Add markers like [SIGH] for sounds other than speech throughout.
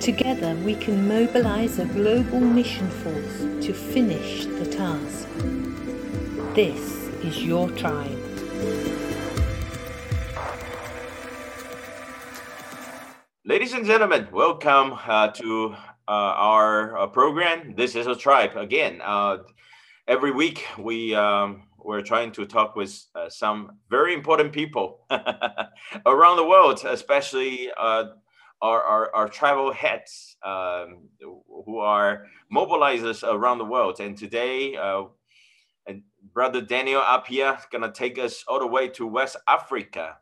Together we can mobilize a global mission force to finish the task. This is your tribe. Ladies and gentlemen, welcome uh, to uh, our uh, program. This is a tribe again. Uh, every week we um, we're trying to talk with uh, some very important people [LAUGHS] around the world, especially uh, our, our, our tribal heads um, who are mobilizers around the world. And today, uh, and Brother Daniel Apia is going to take us all the way to West Africa.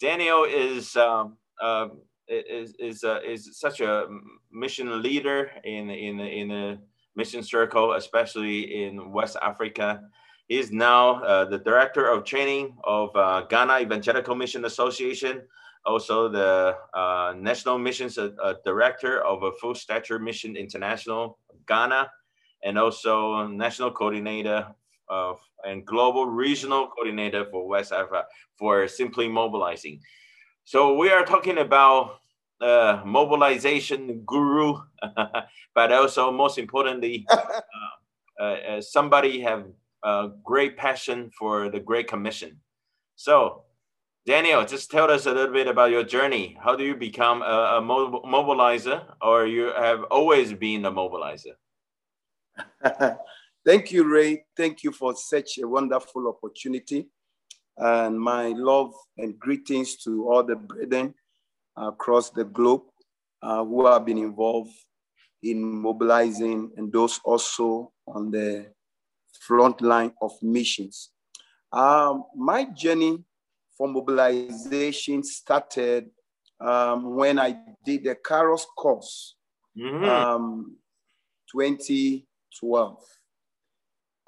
Daniel is um, uh, is is, uh, is such a mission leader in in in a mission circle, especially in West Africa. He is now uh, the director of training of uh, Ghana Evangelical Mission Association, also the uh, National Missions uh, uh, Director of a Full Stature Mission International Ghana, and also National Coordinator of and Global Regional Coordinator for West Africa for Simply Mobilizing. So we are talking about uh, mobilization guru, [LAUGHS] but also most importantly, [LAUGHS] uh, uh, somebody have a great passion for the Great Commission. So Daniel, just tell us a little bit about your journey. How do you become a, a mobilizer, or you have always been a mobilizer? [LAUGHS] Thank you, Ray. Thank you for such a wonderful opportunity. And my love and greetings to all the brethren across the globe uh, who have been involved in mobilizing and those also on the front line of missions. Um, my journey for mobilization started um, when I did the Kairos course, mm-hmm. um, 2012.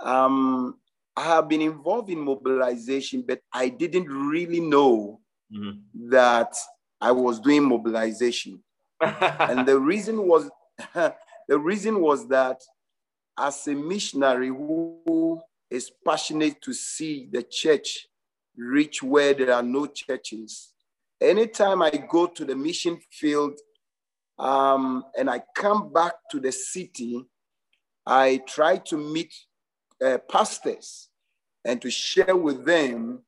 Um, I have been involved in mobilization, but I didn't really know mm-hmm. that I was doing mobilization. [LAUGHS] and the reason was [LAUGHS] the reason was that as a missionary who is passionate to see the church reach where there are no churches. Anytime I go to the mission field um, and I come back to the city, I try to meet uh, pastors and to share with them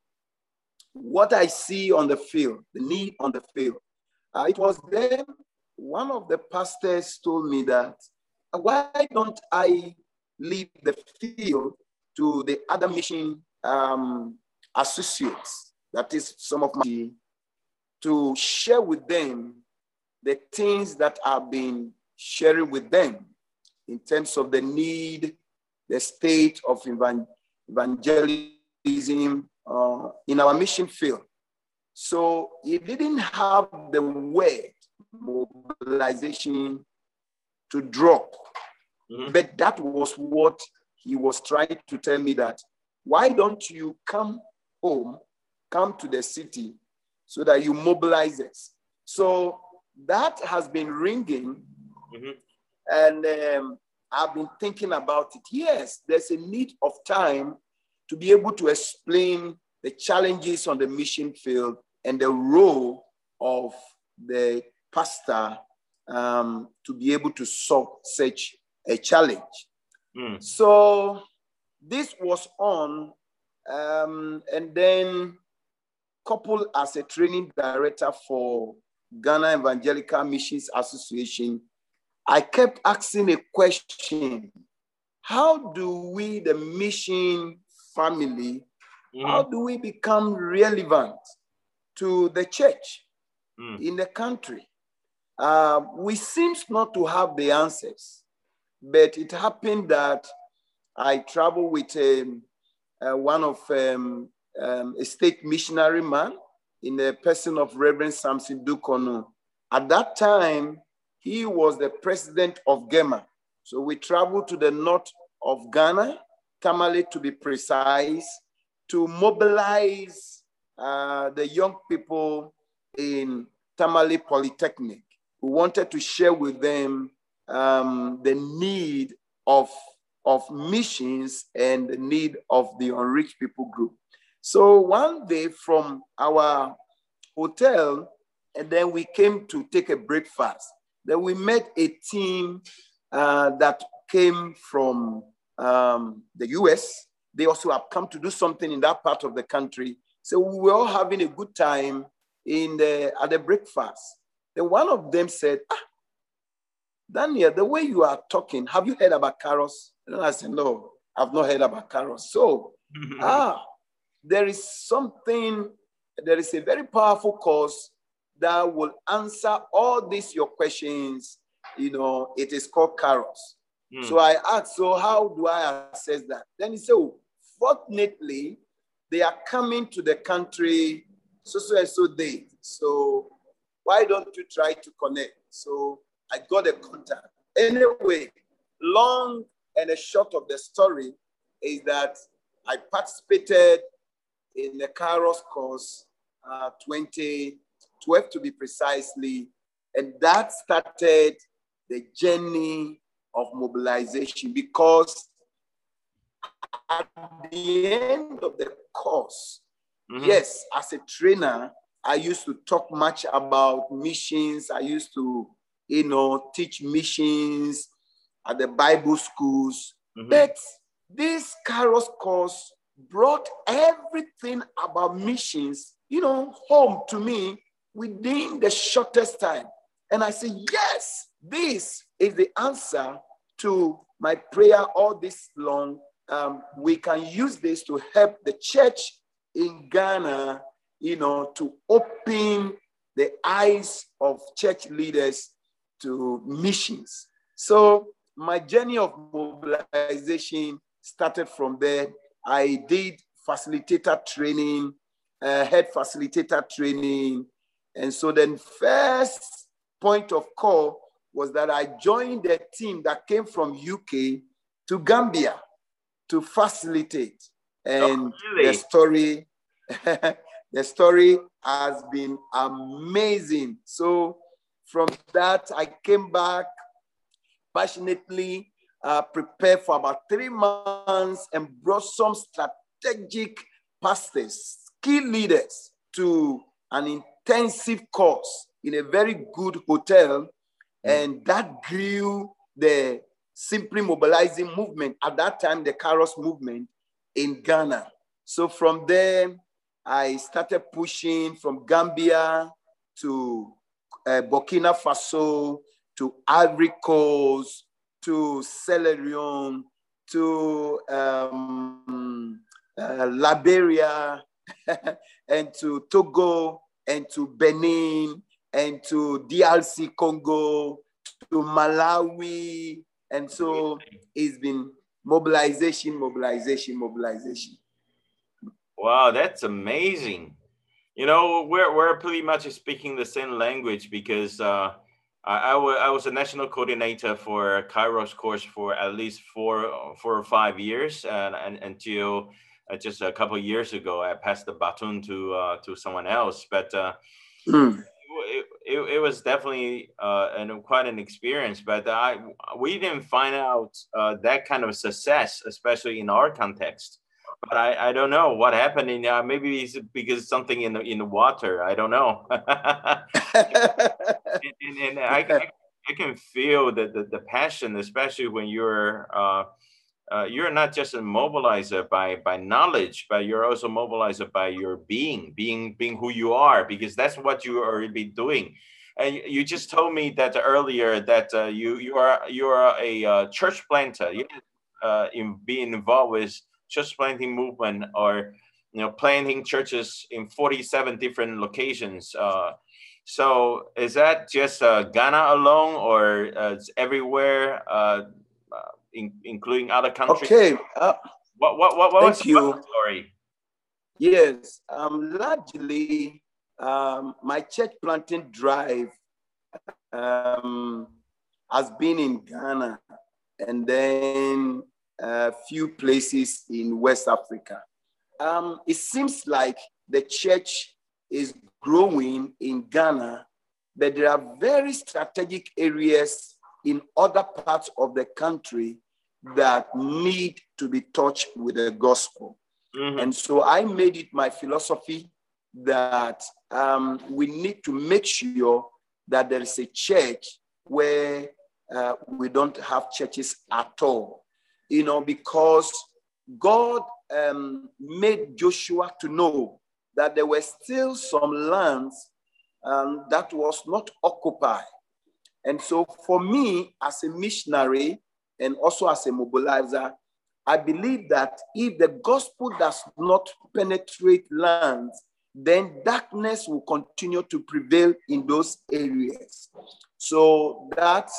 what I see on the field, the need on the field. Uh, it was then one of the pastors told me that, why don't I leave the field to the other mission um, associates, that is some of my, to share with them the things that I've been sharing with them in terms of the need, the state of evangelism uh, in our mission field. So he didn't have the word mobilization to drop, mm-hmm. but that was what he was trying to tell me that why don't you come home, come to the city so that you mobilize us. So that has been ringing. Mm-hmm. And um, I've been thinking about it. Yes, there's a need of time to be able to explain the challenges on the mission field and the role of the pastor um, to be able to solve such a challenge. Mm. So this was on um, and then coupled as a training director for Ghana Evangelical Missions Association, I kept asking a question. How do we, the mission family, mm. how do we become relevant to the church mm. in the country? Uh, we seem not to have the answers, but it happened that I traveled with a uh, one of um, um, a state missionary man in the person of Reverend Samson Dukonu. At that time, he was the president of GEMA. So we traveled to the north of Ghana, Tamale to be precise, to mobilize uh, the young people in Tamale Polytechnic. We wanted to share with them um, the need of of missions and the need of the unreached people group. So one day from our hotel, and then we came to take a breakfast. Then we met a team uh, that came from um, the US. They also have come to do something in that part of the country. So we were all having a good time in the, at the breakfast. Then one of them said, ah, Daniel, the way you are talking, have you heard about Kairos? And I said, no, I've not heard about Kairos. So, [LAUGHS] ah, there is something, there is a very powerful course that will answer all these your questions. You know, it is called Kairos. Mm. So I asked, so how do I assess that? Then he said, oh, fortunately, they are coming to the country so so and so date. So why don't you try to connect? So I got a contact. Anyway, long and a short of the story is that I participated in the Kairos course uh, 2012 to be precisely, and that started the journey of mobilization because at the end of the course, mm-hmm. yes, as a trainer, I used to talk much about missions. I used to, you know, teach missions at the Bible schools. Mm-hmm. But this Kairos course brought everything about missions, you know, home to me within the shortest time. And I say, yes, this is the answer to my prayer all this long. Um, we can use this to help the church in Ghana, you know, to open the eyes of church leaders to missions. So my journey of mobilization started from there. I did facilitator training, uh, head facilitator training. And so then first point of call was that I joined a team that came from UK to Gambia to facilitate. And oh, really? the story, [LAUGHS] the story has been amazing. So from that, I came back passionately uh, prepared for about three months and brought some strategic pastors, key leaders to an intensive course in a very good hotel. And that grew the Simply Mobilizing movement, at that time, the Kairos movement in Ghana. So from there, I started pushing from Gambia to uh, Burkina Faso to Ivory Coast to Sierra Leone to um, uh, Liberia [LAUGHS] and to Togo and to Benin and to DRC Congo to Malawi. And so it's been mobilization, mobilization, mobilization. Wow, that's amazing. You know, we're, we're pretty much speaking the same language because uh, I, I, was a national coordinator for Kairos course for at least four, four or five years, and, and until uh, just a couple years ago, I passed the baton to uh, to someone else. But uh, mm. it, it, it, was definitely uh, and quite an experience. But I we didn't find out uh, that kind of success, especially in our context but I, I don't know what happened in uh, maybe it's because something in the in the water? I don't know. [LAUGHS] [LAUGHS] And, and, and I, I, I, can feel the, the, the passion especially when you're uh, uh, you're not just a mobilizer by by knowledge but you're also mobilizer by your being being being who you are because that's what you are really doing. And you just told me that earlier that uh, you you are you are a uh, church planter. You uh, in being involved with church planting movement or you know planting churches in 47 different locations uh, so is that just uh, ghana alone or uh, everywhere uh, uh, in, including other countries? Okay uh, what what what, what was the story? Yes um largely um, my church planting drive um, has been in ghana and then a few places in West Africa. Um, it seems like the church is growing in Ghana, but there are very strategic areas in other parts of the country that need to be touched with the gospel. Mm-hmm. And so I made it my philosophy that um, we need to make sure that there is a church where uh, we don't have churches at all. You know, because God um, made Joshua to know that there were still some lands um, that was not occupied. And so for me, as a missionary and also as a mobilizer, I believe that if the gospel does not penetrate lands, then darkness will continue to prevail in those areas. So that,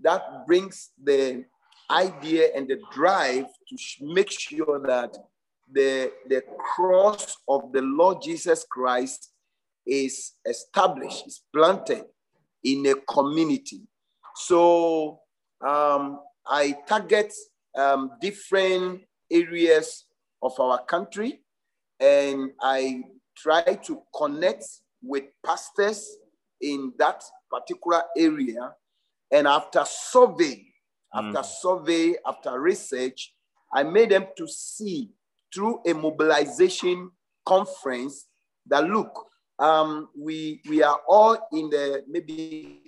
that brings the idea and the drive to make sure that the, the cross of the Lord Jesus Christ is established, is planted in a community. So um, I target um, different areas of our country and I try to connect with pastors in that particular area. And after survey, mm. After survey, after research, I made them to see through a mobilization conference that look, um, we we are all in the maybe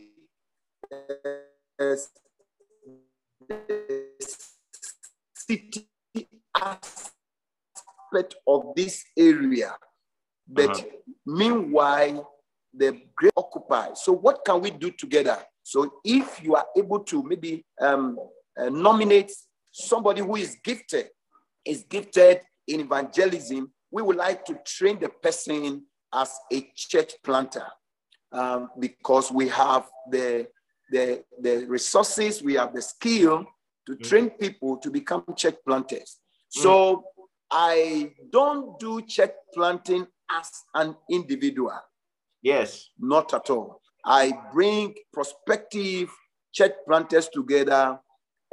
uh, city aspect of this area, but uh-huh. meanwhile the great occupy. So what can we do together? So if you are able to maybe um, uh, nominate somebody who is gifted, is gifted in evangelism, we would like to train the person as a church planter um, because we have the, the, the resources, we have the skill to mm. train people to become church planters. Mm. So I don't do church planting as an individual. Yes. Not at all. I bring prospective church planters together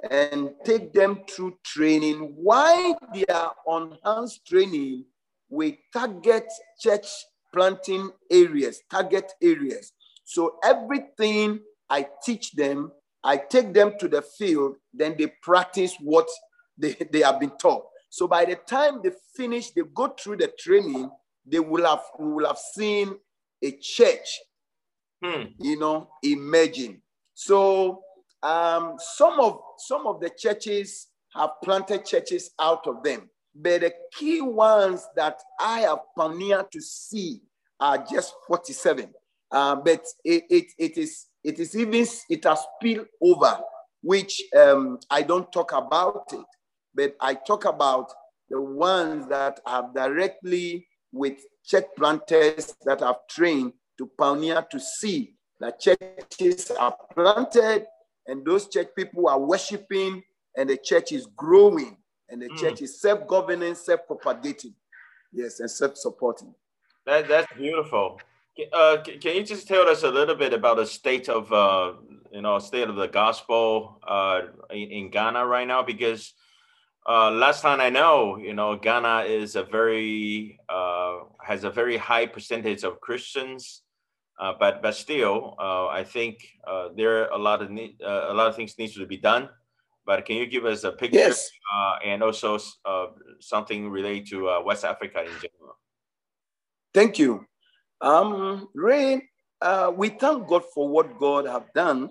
and take them through training. Why they are on hands training, we target church planting areas, target areas. So everything I teach them, I take them to the field, then they practice what they, they have been taught. So by the time they finish, they go through the training, they will have will have seen a church, hmm. you know, emerging. So um, some of some of the churches have planted churches out of them, but the key ones that I have pioneered to see are just 47. Uh, but it, it, it is it is even it has spilled over, which um, I don't talk about it, but I talk about the ones that have directly with church planters that have trained to pioneer to see that churches are planted and those church people are worshiping and the church is growing and the mm. church is self-governing, self-propagating, yes, and self-supporting. That, that's beautiful. Uh, can you just tell us a little bit about the state of uh, you know state of the gospel uh, in, in Ghana right now? Because uh, last time I know, you know, Ghana is a very uh, has a very high percentage of Christians, uh, but but still, uh, I think uh, there are a lot of need, uh, a lot of things needs to be done. But can you give us a picture yes. and also something related to West Africa in general? Thank you, um, Ray. we thank God for what God have done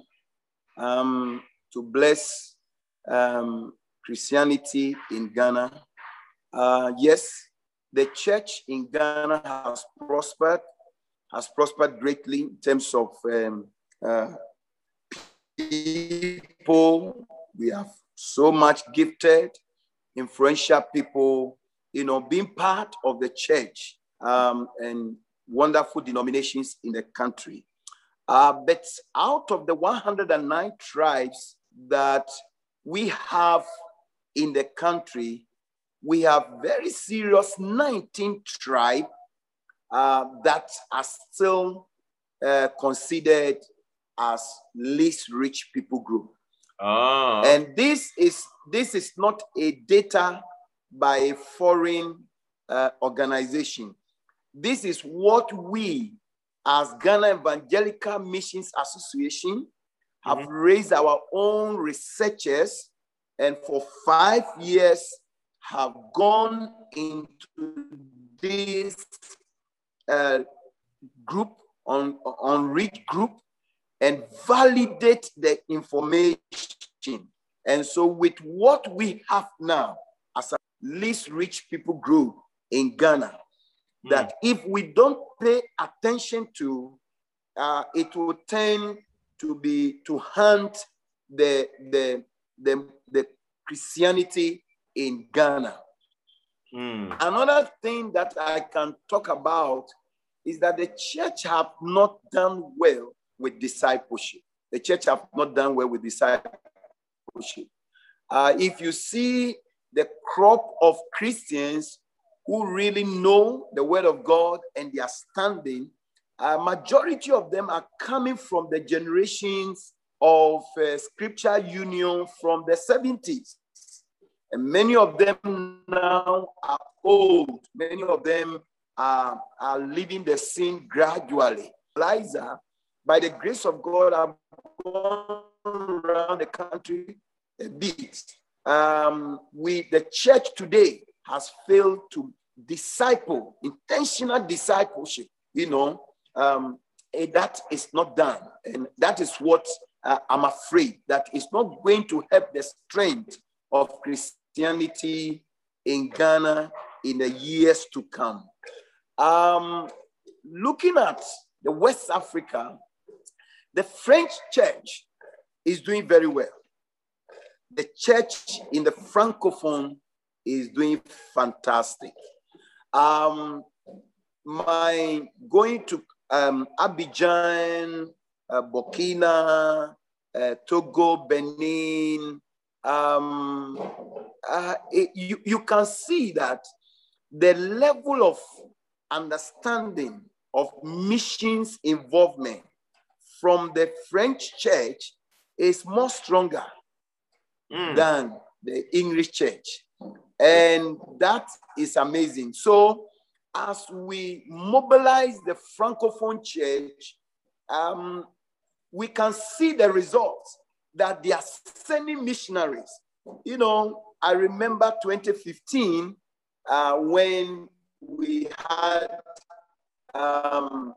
um, to bless um, Christianity in Ghana. Uh, yes, the church in Ghana has prospered, has prospered greatly in terms of um, uh, people. We have so much gifted, influential people, you know, being part of the church um, and wonderful denominations in the country. Uh, but out of the 109 tribes that we have in the country, we have very serious 19 tribes uh, that are still uh, considered as least reached people group. Oh. And this is this is not a data by a foreign uh, organization. This is what we, as Ghana Evangelical Missions Association, have mm-hmm. raised our own researchers and for five years have gone into this uh, group on on rich group and validate the information. And so, with what we have now as a least reached people group in Ghana, mm. that if we don't pay attention to, uh, it will tend to be to hunt the the the, the Christianity in Ghana. Mm. Another thing that I can talk about is that the church have not done well with discipleship. The church have not done well with discipleship. Uh, if you see the crop of Christians who really know the word of God and they are standing, a majority of them are coming from the generations of uh, scripture union from the 70s. And many of them now are old. Many of them are, are leaving the scene gradually. Liza, by the grace of God, I've gone around the country a bit. Um, we, the church today has failed to disciple, intentional discipleship, you know, um, eh, that is not done. And that is what uh, I'm afraid that it's not going to help the strength of Christianity in Ghana in the years to come. Um, looking at the West Africa, the French church is doing very well. The church in the Francophone is doing fantastic. Um, my going to um, Abidjan, uh, Burkina, uh, Togo, Benin, um, uh, it, you, you can see that the level of understanding of missions involvement from the French church is more stronger mm. than the English church. And that is amazing. So, as we mobilize the Francophone church, um, we can see the results that they are sending missionaries. You know, I remember 2015 uh, when we had um,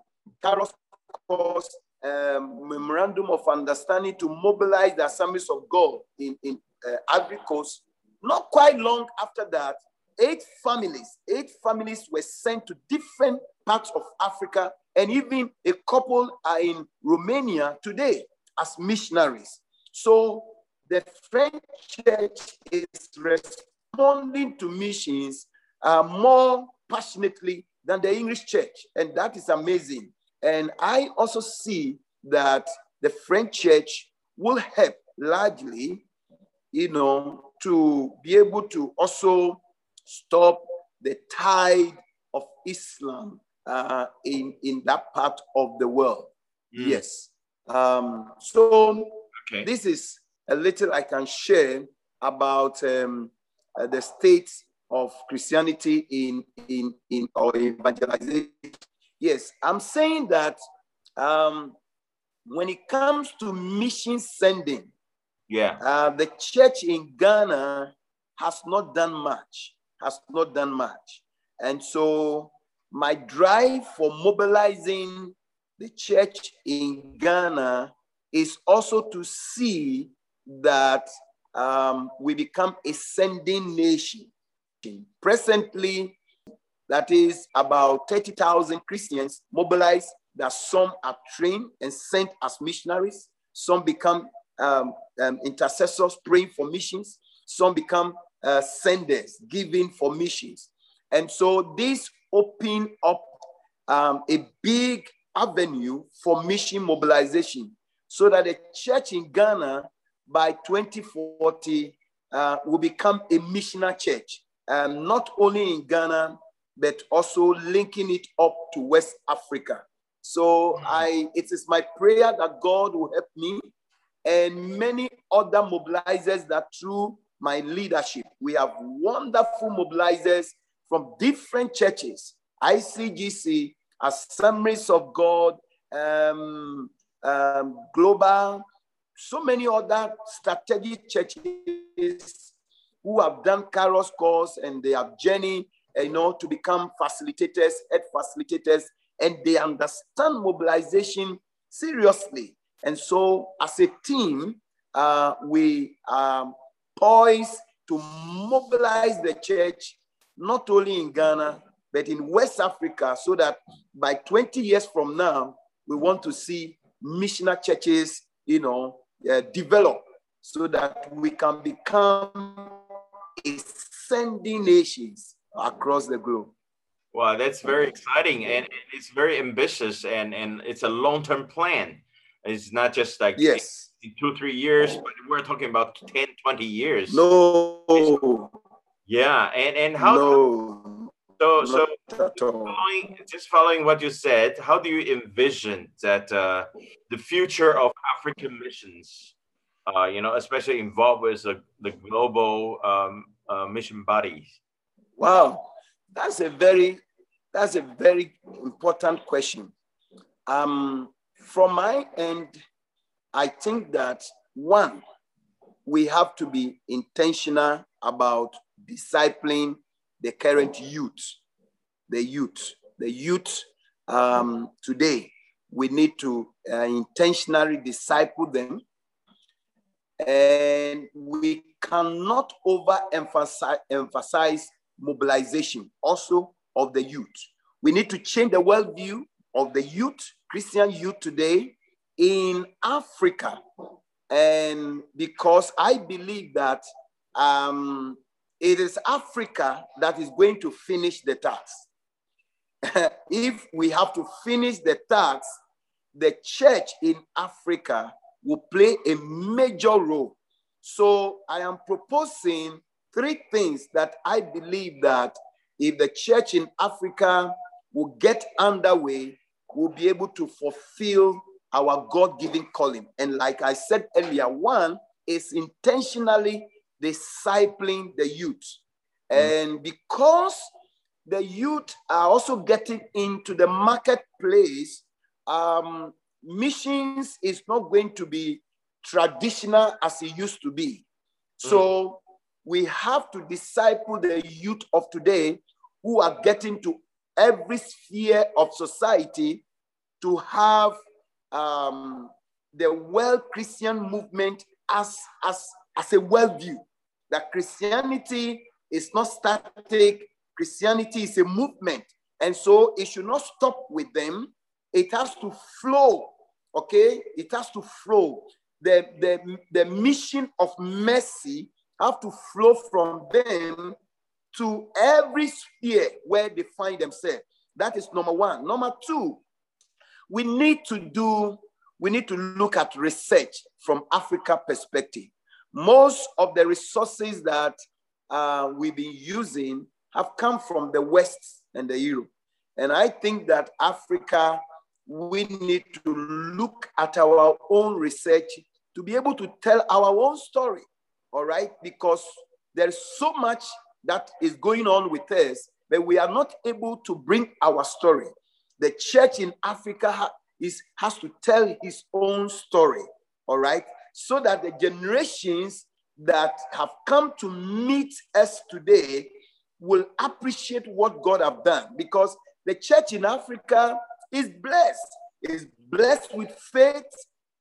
course um, memorandum of understanding to mobilize the assemblies of God in, in uh, Coast. Not quite long after that, eight families, eight families were sent to different parts of Africa, and even a couple are in Romania today as missionaries. So the French church is responding to missions uh, more passionately than the English church, and that is amazing. And I also see that the French church will help largely, you know, to be able to also stop the tide of Islam uh, in, in that part of the world. Mm. Yes. Um, so okay. this is a little I can share about um, uh, the state of Christianity in, in, in or evangelization Yes, I'm saying that um, when it comes to mission sending, yeah, uh, the church in Ghana has not done much, has not done much. And so my drive for mobilizing the church in Ghana is also to see that um, we become a sending nation. Presently, that is about 30,000 Christians mobilized that some are trained and sent as missionaries. Some become um, um, intercessors praying for missions. Some become uh, senders giving for missions. And so this open up um, a big avenue for mission mobilization so that the church in Ghana by 2040 uh, will become a missionary church, um, not only in Ghana, but also linking it up to West Africa. So. I, it is my prayer that God will help me and many other mobilizers that through my leadership, we have wonderful mobilizers from different churches, ICGC, Assemblies of God, um, um, Global, so many other strategic churches who have done Kairos course and they have journeyed you know, to become facilitators, head facilitators, and they understand mobilization seriously. And so, as a team, uh, we are poised to mobilize the church not only in Ghana, but in West Africa, so that by 20 years from now, we want to see missionary churches, you know, uh, develop so that we can become a sending nations across the globe. Wow, that's very exciting and it's very ambitious and, and it's a long-term plan. It's not just like yes, two, three years, but we're talking about 10, 20 years. No. Yeah, and, and how no. So so following, just following what you said, how do you envision that uh, the future of African missions, uh, you know, especially involved with the, the global um, uh, mission bodies? Wow, that's a very that's a very important question. Um, from my end, I think that one, we have to be intentional about discipling the current youth, the youth, the youth um, today. We need to uh, intentionally disciple them. And we cannot overemphasize emphasize mobilization also of the youth. We need to change the worldview of the youth, Christian youth today in Africa. And because I believe that um, it is Africa that is going to finish the task. [LAUGHS] if we have to finish the task, the church in Africa will play a major role. So I am proposing three things that I believe that if the church in Africa will get underway, we'll be able to fulfill our God given calling. And like I said earlier, one is intentionally discipling the youth. Mm. And because the youth are also getting into the marketplace, um, missions is not going to be traditional as it used to be. Mm. So we have to disciple the youth of today who are getting to every sphere of society to have um, the world Christian movement as, as, as a worldview. That Christianity is not static, Christianity is a movement. And so it should not stop with them. It has to flow, okay? It has to flow. The, the, the mission of mercy have to flow from them to every sphere where they find themselves. That is number one. Number two, we need to do, we need to look at research from Africa perspective. Most of the resources that uh, we've been using have come from the West and the Europe. And I think that Africa, we need to look at our own research to be able to tell our own story, all right? Because there's so much that is going on with us, but we are not able to bring our story. The church in Africa is, has to tell his own story, all right? So that the generations that have come to meet us today will appreciate what God have done. Because the church in Africa is blessed, is blessed with faith,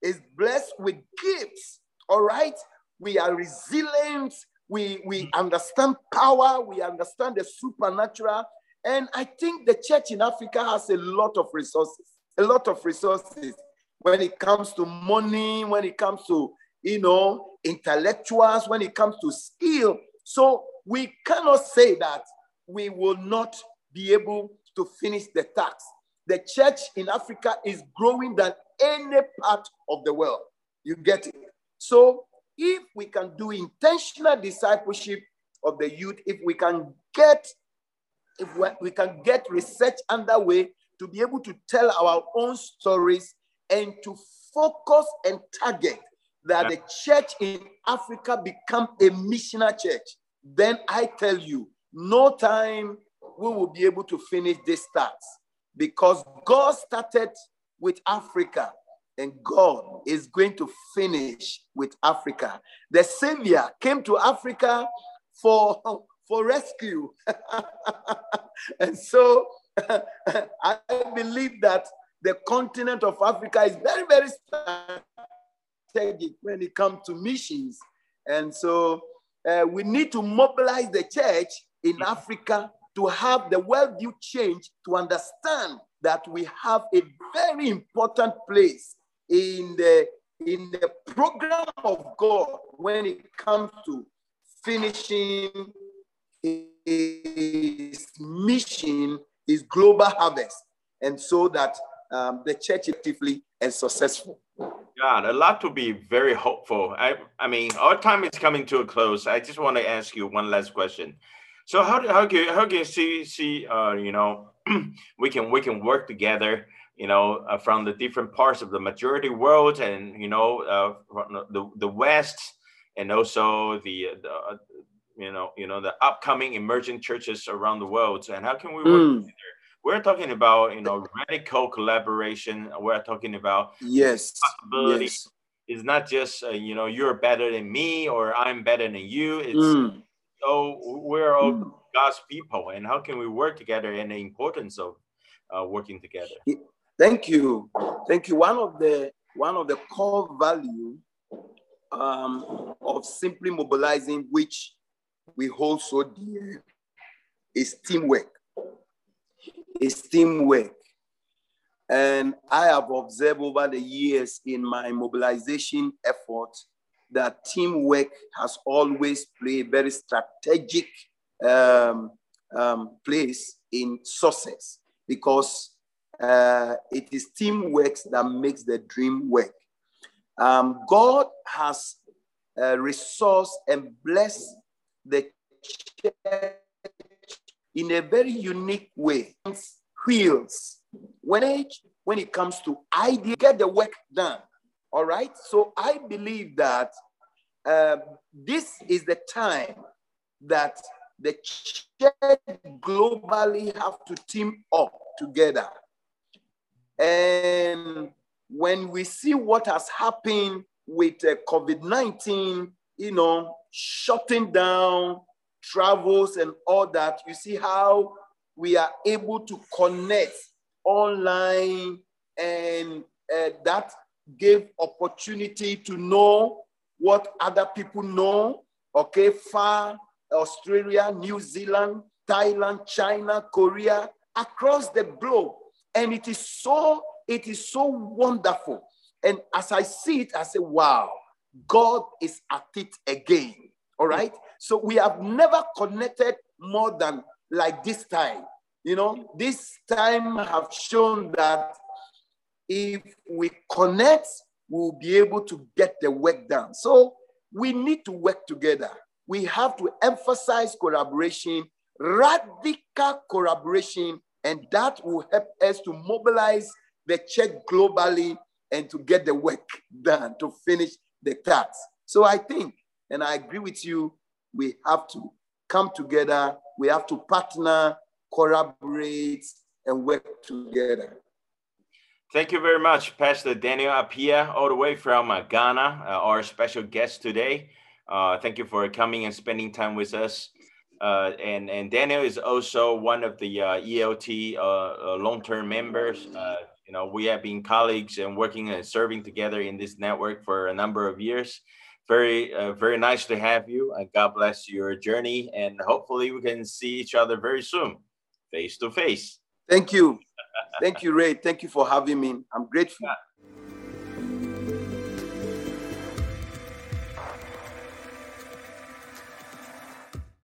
is blessed with gifts, all right? We are resilient, we, we mm-hmm. understand power, we understand the supernatural, and I think the church in Africa has a lot of resources, a lot of resources when it comes to money, when it comes to, you know, intellectuals, when it comes to skill. So we cannot say that we will not be able to finish the task. The church in Africa is growing than any part of the world. You get it? So if we can do intentional discipleship of the youth, if we can get if we can get research underway to be able to tell our own stories and to focus and target that the church in Africa become a missionary church, then I tell you, no time we will be able to finish this task because God started with Africa and God is going to finish with Africa. The Savior came to Africa for for rescue. [LAUGHS] and so [LAUGHS] I believe that the continent of Africa is very, very strategic when it comes to missions. And so uh, we need to mobilize the church in. Africa to have the worldview change to understand that we have a very important place in the in the program of God when it comes to finishing his mission, his global harvest, and so that um, the church effectively and successful. Yeah, a lot to be very hopeful. I, I mean, our time is coming to a close. I just want to ask you one last question. So how do, how can how can you see see uh, you know [CLEARS THROAT] we can we can work together you know uh, from the different parts of the majority world and you know uh, the the West and also the, the uh, you know you know the upcoming emerging churches around the world and how can we work mm. together we're talking about you know radical collaboration. We're talking about yes. possibility yes. it's not just uh, you know you're better than me or i'm better than you. It's mm. so we're all mm. god's people and how can we work together and the importance of uh, working together? Thank you. Thank you. One of the one of the core value um, of simply mobilizing which we hold so dear is teamwork is teamwork. And I have observed over the years in my mobilization effort that teamwork has always played a very strategic um, um, place in success because uh, it is teamwork that makes the dream work. Um, God has uh, resourced and blessed the church in a very unique way. Wheels. When it, when it comes to idea, get the work done. All right. So I believe that uh, this is the time that the church globally have to team up together. And when we see what has happened with uh, COVID 19, you know, shutting down travels and all that, you see how we are able to connect online and uh, that gave opportunity to know what other people know, okay, far Australia, New Zealand, Thailand, China, Korea, across the globe. And it is so, it is so wonderful. And as I see it, I say, wow, God is at it again. All right. So we have never connected more than like this time. You know, this time have shown that if we connect, we'll be able to get the work done. So we need to work together. We have to emphasize collaboration, radical collaboration, and that will help us to mobilize the church globally and to get the work done, to finish the task. So I think, and I agree with you, we have to come together, we have to partner, collaborate, and work together. Thank you very much, Pastor Daniel Apia, all the way from uh, Ghana, uh, our special guest today. Uh, thank you for coming and spending time with us. Uh, and, and Daniel is also one of the uh, ELT uh, long-term members. you know, we have been colleagues and working and serving together in this network for a number of years very uh, very nice to have you and god bless your journey and hopefully we can see each other very soon face to face. Thank you. Thank you ray. Thank you for having me. I'm grateful